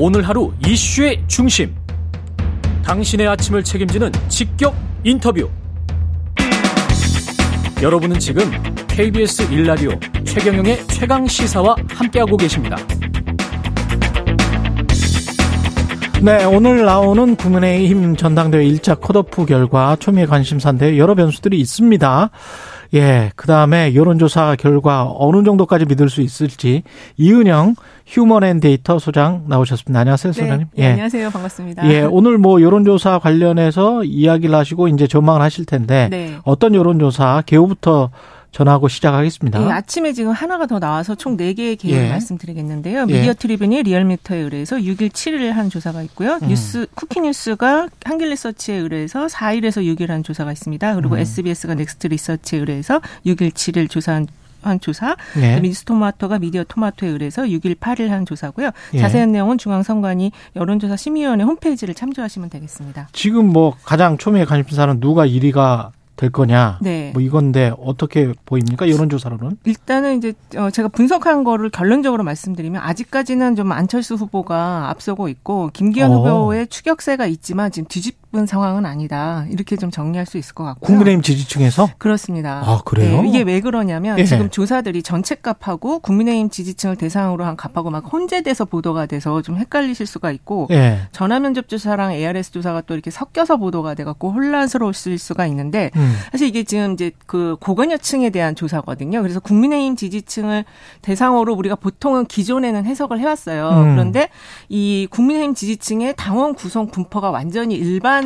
오늘 하루 이슈의 중심. 당신의 아침을 책임지는 직격 인터뷰. 여러분은 지금 KBS 1라디오 최경영의 최강 시사와 함께하고 계십니다. 네, 오늘 나오는 국민의힘 전당대회 1차 컷오프 결과 초미의 관심사인데 여러 변수들이 있습니다. 예, 그 다음에 여론조사 결과 어느 정도까지 믿을 수 있을지 이은영 휴먼앤데이터 소장 나오셨습니다. 안녕하세요, 네, 소장님. 네, 예. 안녕하세요, 반갑습니다. 예, 오늘 뭐 여론조사 관련해서 이야기를 하시고 이제 전망을 하실 텐데 네. 어떤 여론조사 개요부터 전하고 시작하겠습니다. 네, 아침에 지금 하나가 더 나와서 총 4개의 개요를 예. 말씀드리겠는데요. 예. 미디어 트리뷴이 리얼미터에 의뢰해서 6일 7일 한 조사가 있고요. 음. 뉴스 쿠키 뉴스가 한길 리서치에 의뢰해서 4일에서 6일 한 조사가 있습니다. 그리고 음. SBS가 넥스트 리서치에 의뢰해서 6일 7일 조사한 한 조사, 예. 미스토마토가 미디어 토마토에 의뢰해서 6일 8일 한 조사고요. 예. 자세한 내용은 중앙선관위 여론조사 심의위원회 홈페이지를 참조하시면 되겠습니다. 지금 뭐 가장 초미의 관심사는 누가 1위가 될 거냐. 네. 뭐 이건데 어떻게 보입니까? 여론조사로는? 일단은 이제 어, 제가 분석한 거를 결론적으로 말씀드리면 아직까지는 좀 안철수 후보가 앞서고 있고 김기현 어. 후보의 추격세가 있지만 지금 뒤집 은 상황은 아니다. 이렇게 좀 정리할 수 있을 것 같고요. 국민의힘 지지층에서? 그렇습니다. 아, 그래요? 네, 이게 왜 그러냐면 예. 지금 조사들이 전체 값하고 국민의힘 지지층을 대상으로 한 값하고 막 혼재돼서 보도가 돼서 좀 헷갈리실 수가 있고 예. 전화 면접 조사랑 ARS 조사가 또 이렇게 섞여서 보도가 돼 갖고 혼란스러울 수가 있는데 음. 사실 이게 지금 이제 그 고관여층에 대한 조사거든요. 그래서 국민의힘 지지층을 대상으로 우리가 보통은 기존에는 해석을 해왔어요. 음. 그런데 이 국민의힘 지지층의 당원 구성 분포가 완전히 일반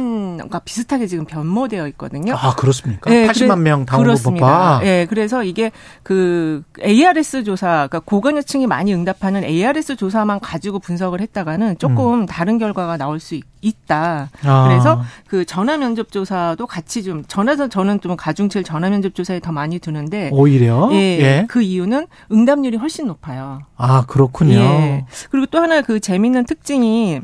과 비슷하게 지금 변모되어 있거든요. 아 그렇습니까? 네, 80만 그래, 명 당원 분포. 네, 그래서 이게 그 ARS 조사, 그러니까 고관여층이 많이 응답하는 ARS 조사만 가지고 분석을 했다가는 조금 음. 다른 결과가 나올 수 있. 있다. 아. 그래서 그 전화 면접 조사도 같이 좀 전화서 저는 좀 가중치를 전화 면접 조사에 더 많이 두는데 오히려 예, 예. 그 이유는 응답률이 훨씬 높아요. 아 그렇군요. 예. 그리고 또 하나 그 재밌는 특징이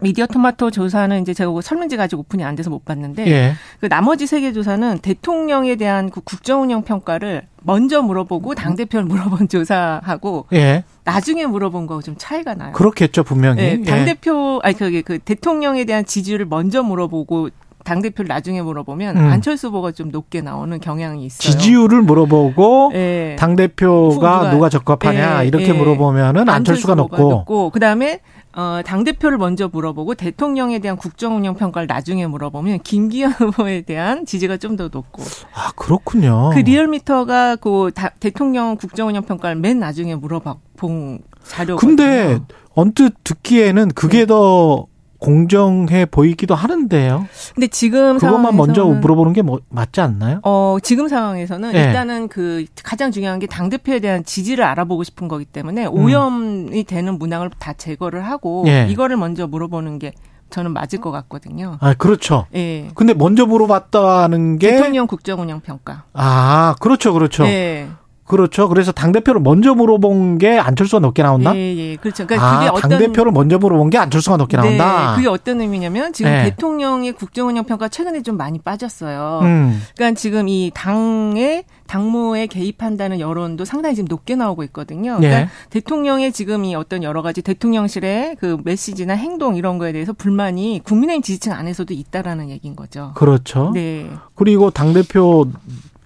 미디어 토마토 조사는 이제 제가 설문지가 아직 오픈이 안 돼서 못 봤는데 예. 그 나머지 세 개 조사는 대통령에 대한 그 국정 운영 평가를 먼저 물어보고 당 대표를 물어본 조사하고 예. 나중에 물어본 거좀 차이가 나요. 그렇겠죠 분명히. 네, 당 대표 아니 그게 그 대통령에 대한 지지율을 먼저 물어보고 당 대표를 나중에 물어보면 음. 안철수 후보가 좀 높게 나오는 경향이 있어요. 지지율을 물어보고 네. 당 대표가 누가 적합하냐 네. 이렇게 물어보면은 안철수가 높고, 높고 그다음에 어, 당대표를 먼저 물어보고 대통령에 대한 국정운영 평가를 나중에 물어보면 김기현 후보에 대한 지지가 좀 더 높고. 아, 그렇군요. 그 리얼미터가 그 다, 대통령 국정운영 평가를 맨 나중에 물어본 자료거든요. 근데 언뜻 듣기에는 그게 네. 더 공정해 보이기도 하는데요. 근데 지금 그것만 먼저 물어보는 게 뭐, 맞지 않나요? 어, 지금 상황에서는 네. 일단은 그 가장 중요한 게 당 대표에 대한 지지를 알아보고 싶은 거기 때문에 음. 오염이 되는 문항을 다 제거를 하고 네. 이거를 먼저 물어보는 게 저는 맞을 것 같거든요. 아, 그렇죠. 예. 근데 먼저 물어봤다는 게 대통령 국정운영 평가. 아, 그렇죠, 그렇죠. 예. 그렇죠. 그래서 당 대표를 먼저 물어본 게 안철수가 높게 나온다. 예, 예. 그렇죠. 그러니까 아, 그게 어떤 당 대표를 먼저 물어본 게 안철수가 높게 네, 나온다. 네, 그게 어떤 의미냐면 지금 네. 대통령의 국정운영 평가 최근에 좀 많이 빠졌어요. 음. 그러니까 지금 이 당의 당무에 개입한다는 여론도 상당히 지금 높게 나오고 있거든요. 그러니까 예. 대통령의 지금 이 어떤 여러 가지 대통령실의 그 메시지나 행동 이런 거에 대해서 불만이 국민의힘 지지층 안에서도 있다라는 얘기인 거죠. 그렇죠. 네. 그리고 당 대표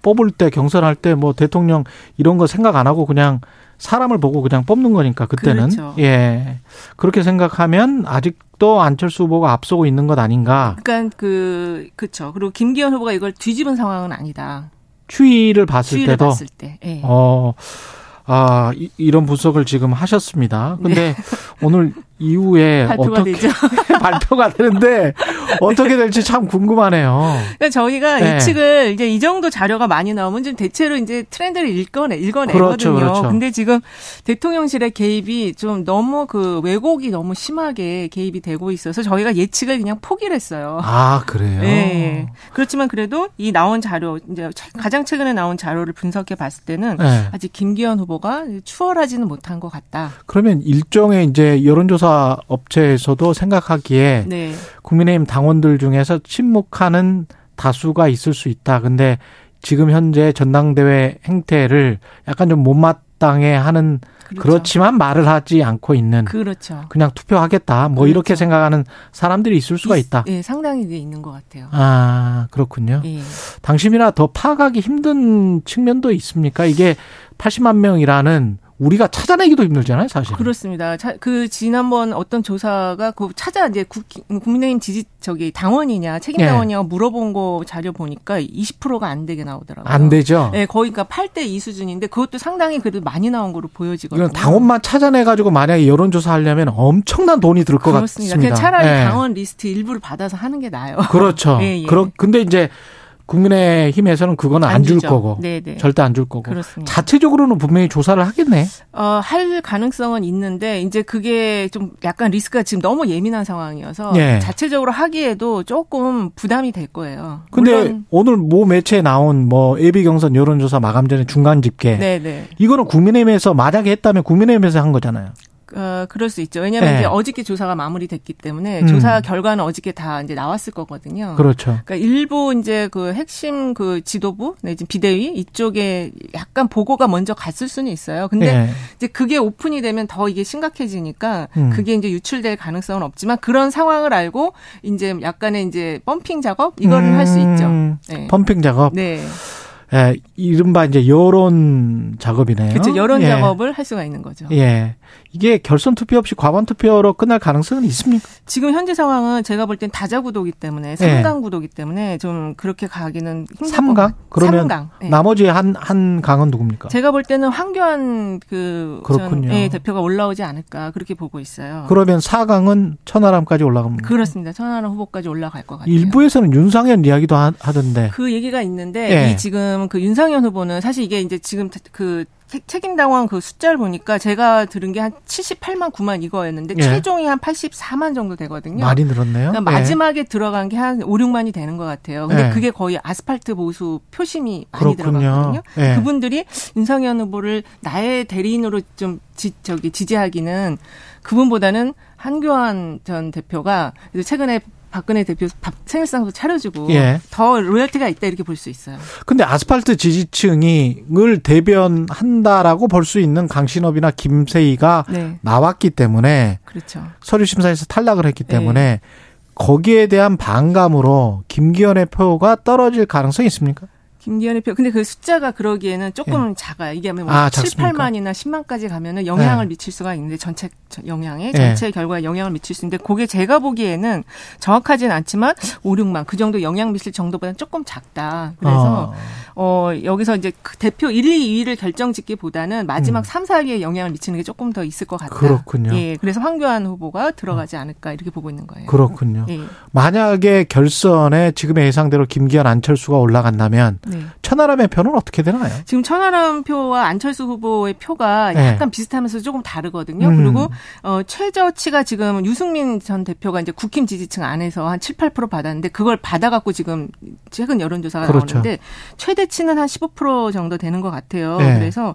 뽑을 때 경선할 때 뭐 대통령 이런 거 생각 안 하고 그냥 사람을 보고 그냥 뽑는 거니까 그때는 그렇죠. 예 그렇게 생각하면 아직도 안철수 후보가 앞서고 있는 것 아닌가. 그러니까 그 그렇죠. 그리고 김기현 후보가 이걸 뒤집은 상황은 아니다. 추이를 봤을 추이를 때도 봤을 때. 예. 어. 아, 이, 런 분석을 지금 하셨습니다. 근데 네. 오늘 이후에 발표가 어떻게 되죠. 발표가 되는데 어떻게 될지 참 궁금하네요. 그러니까 저희가 네. 예측을 이제 이 정도 자료가 많이 나오면 좀 대체로 이제 트렌드를 읽어내 읽어내거든요. 그렇죠, 그렇죠. 근데 지금 대통령실의 개입이 좀 너무 그 왜곡이 너무 심하게 개입이 되고 있어서 저희가 예측을 그냥 포기를 했어요. 아 그래요? 네. 그렇지만 그래도 이 나온 자료 이제 가장 최근에 나온 자료를 분석해 봤을 때는 네. 아직 김기현 후보가 추월하지는 못한 것 같다. 그러면 일종의 이제 여론조사 업체에서도 생각하기에 네. 국민의힘 당원들 중에서 침묵하는 다수가 있을 수 있다. 근데 지금 현재 전당대회 행태를 약간 좀 못마땅해 하는 그렇죠. 그렇지만 말을 하지 않고 있는. 그렇죠. 그냥 투표하겠다. 뭐 그렇죠. 이렇게 생각하는 사람들이 있을 수가 있다. 예, 상당히 있는 것 같아요. 아, 그렇군요. 예. 당심이나 더 파악하기 힘든 측면도 있습니까? 이게 80만 명이라는 우리가 찾아내기도 힘들잖아요, 사실. 그렇습니다. 그 지난번 어떤 조사가 그 찾아 이제 국, 민의힘 지지 저기 당원이냐 책임 당원이냐 예. 물어본 거 자료 보니까 20%가 안 되게 나오더라고요. 안 되죠. 네, 거의 그러니까 8대 2 수준인데 그것도 상당히 그래도 많이 나온 거로 보여지거든요. 이건 당원만 찾아내 가지고 만약에 여론 조사 하려면 엄청난 돈이 들 것 같습니다. 그냥 차라리 예. 당원 리스트 일부를 받아서 하는 게 나아요. 그렇죠. 예, 예. 그러, 근데 이제 국민의힘에서는 그거는 안줄 거고 네네. 절대 안 줄 거고 그렇습니다. 자체적으로는 분명히 조사를 하겠네. 어, 할 가능성은 있는데 이제 그게 좀 약간 리스크가 지금 너무 예민한 상황이어서 네. 자체적으로 하기에도 조금 부담이 될 거예요. 근데 오늘 모 매체에 나온 뭐 예비 경선 여론조사 마감 전에 중간 집계 네네. 이거는 국민의힘에서 만약에 했다면 국민의힘에서 한 거잖아요. 어, 그럴 수 있죠. 왜냐하면 네. 이제 어저께 조사가 마무리됐기 때문에 음. 조사 결과는 어저께 다 이제 나왔을 거거든요. 그렇죠. 그러니까 일부 이제 그 핵심 그 지도부 내지 비대위 이쪽에 약간 보고가 먼저 갔을 수는 있어요. 근데 네. 이제 그게 오픈이 되면 더 이게 심각해지니까 음. 그게 이제 유출될 가능성은 없지만 그런 상황을 알고 이제 약간의 이제 펌핑 작업 이거는 음. 할수 있죠. 네. 펌핑 작업. 네. 예, 이른바 이제 여론 작업이네요. 그렇죠. 여론 예. 작업을 할 수가 있는 거죠. 예. 이게 결선 투표 없이 과반 투표로 끝날 가능성은 있습니까? 지금 현재 상황은 제가 볼 땐 다자 구도기 때문에 3강 예. 구도기 때문에 좀 그렇게 가기는 힘들 3강? 그러면 3강. 예. 나머지 한, 한 강은 누굽니까? 제가 볼 때는 황교안 그. 전, 예, 대표가 올라오지 않을까 그렇게 보고 있어요. 그러면 4강은 천하람까지 올라갑니다. 그렇습니다. 천하람 후보까지 올라갈 것 같아요. 일부에서는 윤상현 이야기도 하 던데. 그 얘기가 있는데 예. 이 지금 그 윤상현 후보는 사실 이게 이제 지금 그 책임당원 그 숫자를 보니까 제가 들은 게 한 78만 9만 이거였는데 예. 최종이 한 84만 정도 되거든요. 많이 늘었네요. 그러니까 마지막에 예. 들어간 게 한 5, 6만이 되는 것 같아요. 근데 예. 그게 거의 아스팔트 보수 표심이 많이 그렇군요. 들어갔거든요. 예. 그분들이 윤상현 후보를 나의 대리인으로 좀 지, 저기 지지하기는 그분보다는 한교안 전 대표가 최근에 박근혜 대표 밥 생일상도 차려주고 예. 더 로열티가 있다 이렇게 볼 수 있어요. 근데 아스팔트 지지층이을 대변한다라고 볼 수 있는 강신업이나 김세희가 네. 나왔기 때문에 그렇죠. 서류 심사에서 탈락을 했기 때문에 네. 거기에 대한 반감으로 김기현의 표가 떨어질 가능성이 있습니까? 김기현의 표. 근데 그 숫자가 그러기에는 조금 예. 작아요. 이게 뭐 아, 7, 8만이나 10만까지 가면은 영향을 예. 미칠 수가 있는데 전체 영향에 예. 전체 결과에 영향을 미칠 수 있는데 그게 제가 보기에는 정확하진 않지만 5, 6만 그 정도 영향 미칠 정도보다는 조금 작다. 그래서 어, 어 여기서 이제 그 대표 1, 2, 2위를 결정짓기보다는 마지막 음. 3, 4위에 영향을 미치는 게 조금 더 있을 것 같다. 그렇군요. 예. 그래서 황교안 후보가 들어가지 않을까 이렇게 보고 있는 거예요. 그렇군요. 예. 만약에 결선에 지금의 예상대로 김기현 안철수가 올라간다면 네. 천하람의 표는 어떻게 되나요? 지금 천하람 표와 안철수 후보의 표가 네. 약간 비슷하면서 조금 다르거든요. 음. 그리고 어, 최저치가 지금 유승민 전 대표가 이제 국힘 지지층 안에서 한 7, 8% 받았는데 그걸 받아갖고 지금 최근 여론조사가 그렇죠. 나오는데 최대치는 한 15% 정도 되는 것 같아요. 네. 그래서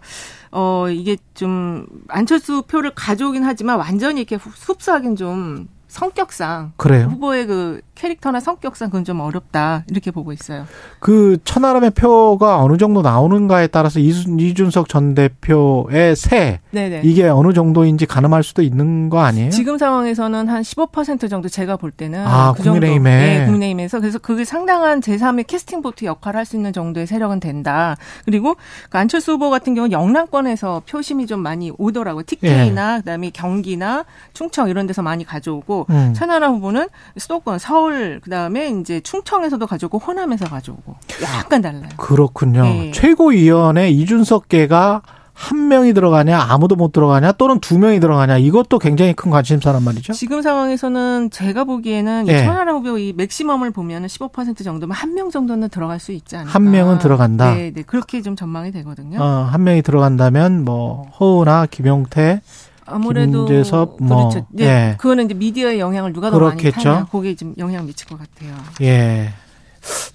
어 이게 좀 안철수 표를 가져오긴 하지만 완전히 이렇게 흡수하긴 좀 성격상 그래요? 후보의 그 캐릭터나 성격상 그건 좀 어렵다 이렇게 보고 있어요. 그 천하람의 표가 어느 정도 나오는가에 따라서 이준 석 전 대표의 세 네네. 이게 어느 정도인지 가늠할 수도 있는 거 아니에요? 지금 상황에서는 한 15% 정도 제가 볼 때는 아 그 국민의힘에 네, 국민의힘에서 그래서 그게 상당한 제3의 캐스팅 보트 역할을 할 수 있는 정도의 세력은 된다. 그리고 그 안철수 후보 같은 경우는 영남권에서 표심이 좀 많이 오더라고요. TK나 예. 그다음에 경기나 충청 이런 데서 많이 가져오고 음. 천하람 후보는 수도권 서울 서울 그다음에 이제 충청에서도 가져오고 호남에서 가져오고 약간 달라요. 그렇군요. 네. 최고위원회 이준석계가 한 명이 들어가냐 아무도 못 들어가냐 또는 두 명이 들어가냐 이것도 굉장히 큰 관심사란 말이죠. 지금 상황에서는 제가 보기에는 네. 천하람 후보 이 맥시멈을 보면은 15% 정도면 한 명 정도는 들어갈 수 있지 않을까. 한 명은 들어간다. 네, 네 그렇게 좀 전망이 되거든요. 어, 한 명이 들어간다면 뭐 허우나 김용태 아무래도 김재섭 뭐 그렇죠. 네, 예. 그거는 이제 미디어의 영향을 누가 더 그렇겠죠. 많이 타냐 그게 좀 영향 미칠 것 같아요. 예.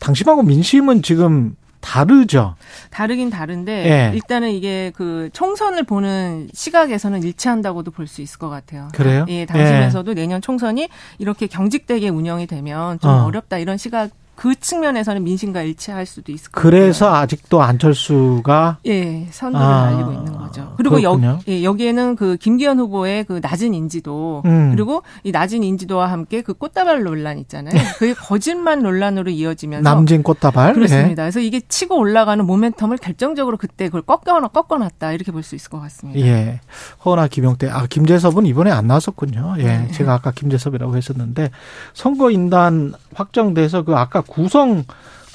당심하고 민심은 지금 다르죠. 다르긴 다른데 예. 일단은 이게 그 총선을 보는 시각에서는 일치한다고도 볼 수 있을 것 같아요. 그래요? 예, 당심에서도 예. 내년 총선이 이렇게 경직되게 운영이 되면 좀 어. 렵다 이런 시각 그 측면에서는 민심과 일치할 수도 있을 거예요. 그래서 아직도 안철수가 예 선두를 아, 달리고 있는 거죠. 그리고 여, 예, 여기에는 그 김기현 후보의 그 낮은 인지도 음. 그리고 이 낮은 인지도와 함께 그 꽃다발 논란 있잖아요. 그게 거짓말 논란으로 이어지면서 남진 꽃다발 그렇습니다. 예. 그래서 이게 치고 올라가는 모멘텀을 결정적으로 그때 그걸 꺾어 꺾어놨다 이렇게 볼 수 있을 것 같습니다. 예, 허나 김용태 아 김재섭은 이번에 안 나왔었군요. 예, 네. 제가 아까 김재섭이라고 했었는데 선거 인단 확정돼서 그 아까 구성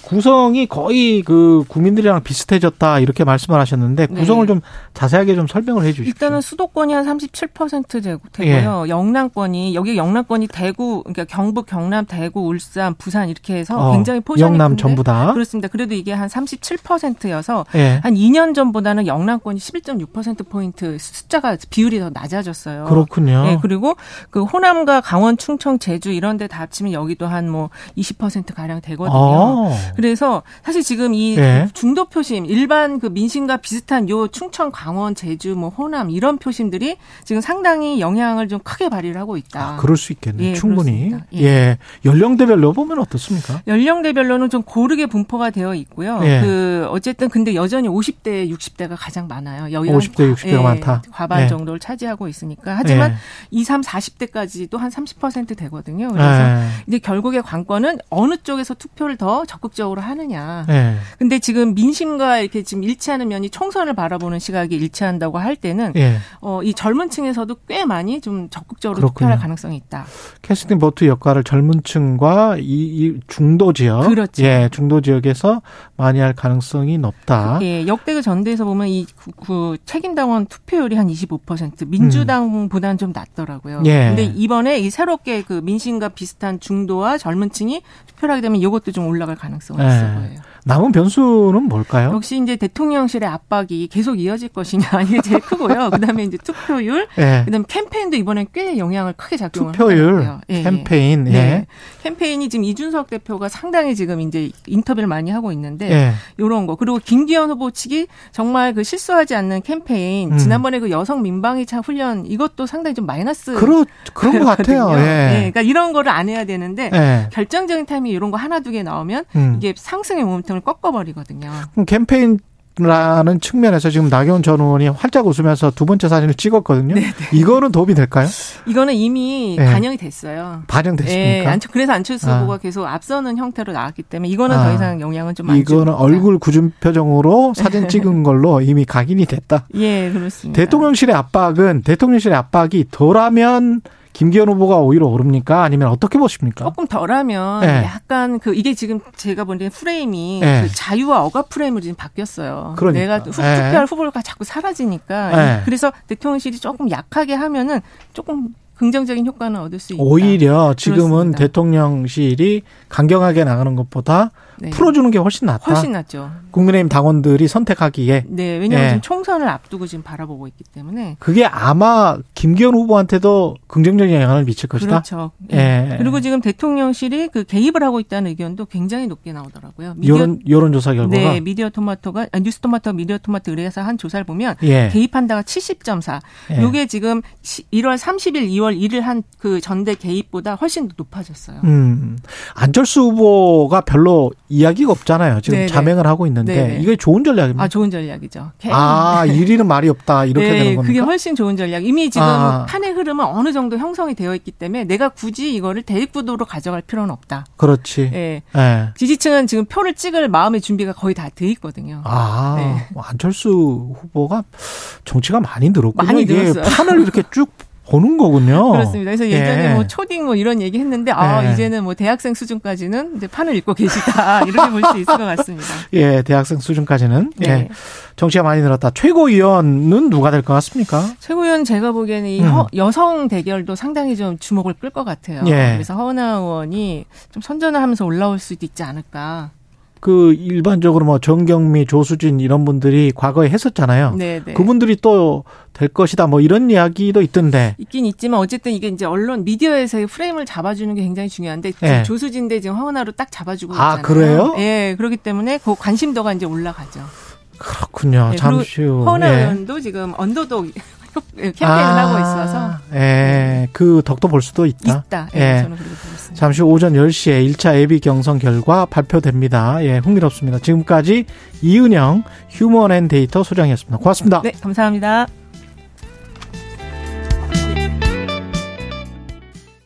구성이 거의 그 국민들이랑 비슷해졌다 이렇게 말씀을 하셨는데 네. 구성을 네. 좀 자세하게 좀 설명을 해 주십시오. 일단은 수도권이 한 37% 되고요. 예. 영남권이 여기 영남권이 대구 그러니까 경북, 경남, 대구, 울산, 부산 이렇게 해서 어, 굉장히 포션이 영남 큰데, 전부 다 그렇습니다. 그래도 이게 한 37%여서 예. 한 2년 전보다는 영남권이 11.6% 포인트 숫자가 비율이 더 낮아졌어요. 그렇군요. 예, 그리고 그 호남과 강원, 충청, 제주 이런 데 다 합치면 여기도 한 뭐 20% 가량 되거든요. 아. 그래서 사실 지금 이 네. 중도 표심 일반 그 민심과 비슷한 요 충청, 강원, 제주, 뭐 호남 이런 표심들이 지금 상당히 영향을 좀 크게 발휘를 하고 있다. 아, 그럴 수 있겠네요. 예, 충분히. 예. 예. 연령대별로 보면 어떻습니까? 연령대별로는 좀 고르게 분포가 되어 있고요. 예. 그 어쨌든 근데 여전히 50대, 60대가 가장 많아요. 여기 50대, 60대가 예, 많다. 과반 예. 정도를 차지하고 있으니까. 하지만 예. 2, 3, 40대까지도 한 30% 되거든요. 그래서 예. 이제 결국에 관건은 어느 쪽에서 투표를 더 적극 적으로 적극적으로 하느냐. 네. 근데 지금 민심과 이렇게 지금 일치하는 면이 총선을 바라보는 시각이 일치한다고 할 때는 네. 어, 이 젊은 층에서도 꽤 많이 좀 적극적으로 그렇군요. 투표할 가능성이 있다. 캐스팅 보트 역할을 젊은 층과 이, 이 중도 지역, 그렇죠. 예, 중도 지역에서 많이 할 가능성이 높다. 그, 예, 역대 그 전대에서 보면 이 그, 그 책임당원 투표율이 한 25%, 민주당보다는 음. 좀 낮더라고요. 예. 근데 이번에 이 새롭게 그 민심과 비슷한 중도와 젊은 층이 투표를 하게 되면 이것도 좀 올라갈 가능성 이 네. 있어 보여요. 남은 변수는 뭘까요? 역시 이제 대통령실의 압박이 계속 이어질 것이냐 이게 제일 크고요. 그다음에 이제 투표율, 네. 그다음에 캠페인도 이번에 꽤 영향을 크게 작용을 투표율. 예, 예. 캠페인, 예. 네. 캠페인이 지금 이준석 대표가 상당히 지금 이제 인터뷰를 많이 하고 있는데 예. 이런 거 그리고 김기현 후보 측이 정말 그 실수하지 않는 캠페인 음. 지난번에 그 여성 민방위 차 훈련 이것도 상당히 좀 마이너스 그런 그런 것 같아요. 예. 네, 그러니까 이런 거를 안 해야 되는데 예. 결정적인 타이밍 이런 거 하나 두 개 나오면 음. 이게 상승의 모멘텀 을 꺾어버리거든요. 캠페인 라는 측면에서 지금 나경원 전 의원이 활짝 웃으면서 두 번째 사진을 찍었거든요. 네네. 네. 이거는 도움이 될까요? 이거는 이미 네. 반영이 됐어요. 반영됐습니까? 네. 그래서 안철수 후보가 아. 계속 앞서는 형태로 나왔기 때문에 이거는 아. 더 이상 영향은 좀 안 이거는 얼굴 굳은 표정으로 사진 찍은 걸로 이미 각인이 됐다. 예, 그렇습니다. 대통령실의 압박은 대통령실의 압박이 덜하면 김기현 후보가 오히려 오릅니까? 아니면 어떻게 보십니까? 조금 덜하면 네. 약간 그 이게 지금 제가 보기엔 프레임이 네. 그 자유와 억압 프레임으로 지금 바뀌었어요. 그러니까. 내가 후, 네. 투표할 후보가 자꾸 사라지니까 네. 그래서 대통령실이 조금 약하게 하면은 조금 긍정적인 효과는 얻을 수 있다. 오히려 지금은 그렇습니다. 대통령실이 강경하게 나가는 것보다 네. 풀어주는 게 훨씬 낫다. 훨씬 낫죠. 국민의힘 당원들이 선택하기에. 네, 왜냐하면 네. 지금 총선을 앞두고 지금 바라보고 있기 때문에. 그게 아마 김기현 후보한테도 긍정적인 영향을 미칠 것이다. 그렇죠. 네. 그리고 지금 대통령실이 그 개입을 하고 있다는 의견도 굉장히 높게 나오더라고요. 미디어, 여론 여론조사 결과가. 네, 미디어 토마토가 아, 뉴스 토마토 미디어 토마토 의뢰해서 한 조사를 보면 예. 개입한다가 70.4. 예. 요게 지금 1월 30일, 2월 1일 한 그 전대 개입보다 훨씬 더 높아졌어요. 음. 안철수 후보가 별로 이야기가 없잖아요. 지금 네네. 자맹을 하고 있는데 네네. 이게 좋은 전략입니다. 아, 좋은 전략이죠. 아, 1위는 말이 없다. 이렇게 네, 되는 겁니까? 그게 훨씬 좋은 전략. 이미 지금 아. 판의 흐름은 어느 정도 형성이 되어 있기 때문에 내가 굳이 이거를 대립구도로 가져갈 필요는 없다. 그렇지. 네. 네. 지지층은 지금 표를 찍을 마음의 준비가 거의 다 돼 있거든요. 아, 네. 안철수 후보가 정치가 많이 늘었군요. 많이 늘었어요. 판을 이렇게 쭉 보는 거군요. 그렇습니다. 그래서 예전에 예. 뭐 초딩 뭐 이런 얘기 했는데 아 예. 이제는 뭐 대학생 수준까지는 이제 판을 읽고 계시다 이렇게 볼 수 있을 것 같습니다. 예, 대학생 수준까지는 네. 예. 정치가 많이 늘었다. 최고위원은 누가 될 것 같습니까? 최고위원 제가 보기에는 이 음. 허, 여성 대결도 상당히 좀 주목을 끌 것 같아요. 예. 그래서 허은하 의원이 좀 선전을 하면서 올라올 수도 있지 않을까. 그 일반적으로 뭐 정경미, 조수진 이런 분들이 과거에 했었잖아요. 네네. 네. 그분들이 또 될 것이다 뭐 이런 이야기도 있던데. 있긴 있지만 어쨌든 이게 이제 언론 미디어에서의 프레임을 잡아주는 게 굉장히 중요한데 네. 조수진 대 지금 허은하로 딱 잡아주고 아, 있잖아요. 아 그래요? 예, 네, 그렇기 때문에 그 관심도가 이제 올라가죠. 그렇군요. 네, 잠시 후. 허은아 예. 의원도 지금 언더독 캠페인을 아, 하고 있어서. 예, 그 덕도 볼 수도 있다. 있다. 예, 예. 저는 그렇게 보겠습니다. 잠시 오전 10시에 1차 예비 경선 결과 발표됩니다. 예, 흥미롭습니다. 지금까지 이은영 휴먼 앤 데이터 소장이었습니다. 고맙습니다. 네, 감사합니다.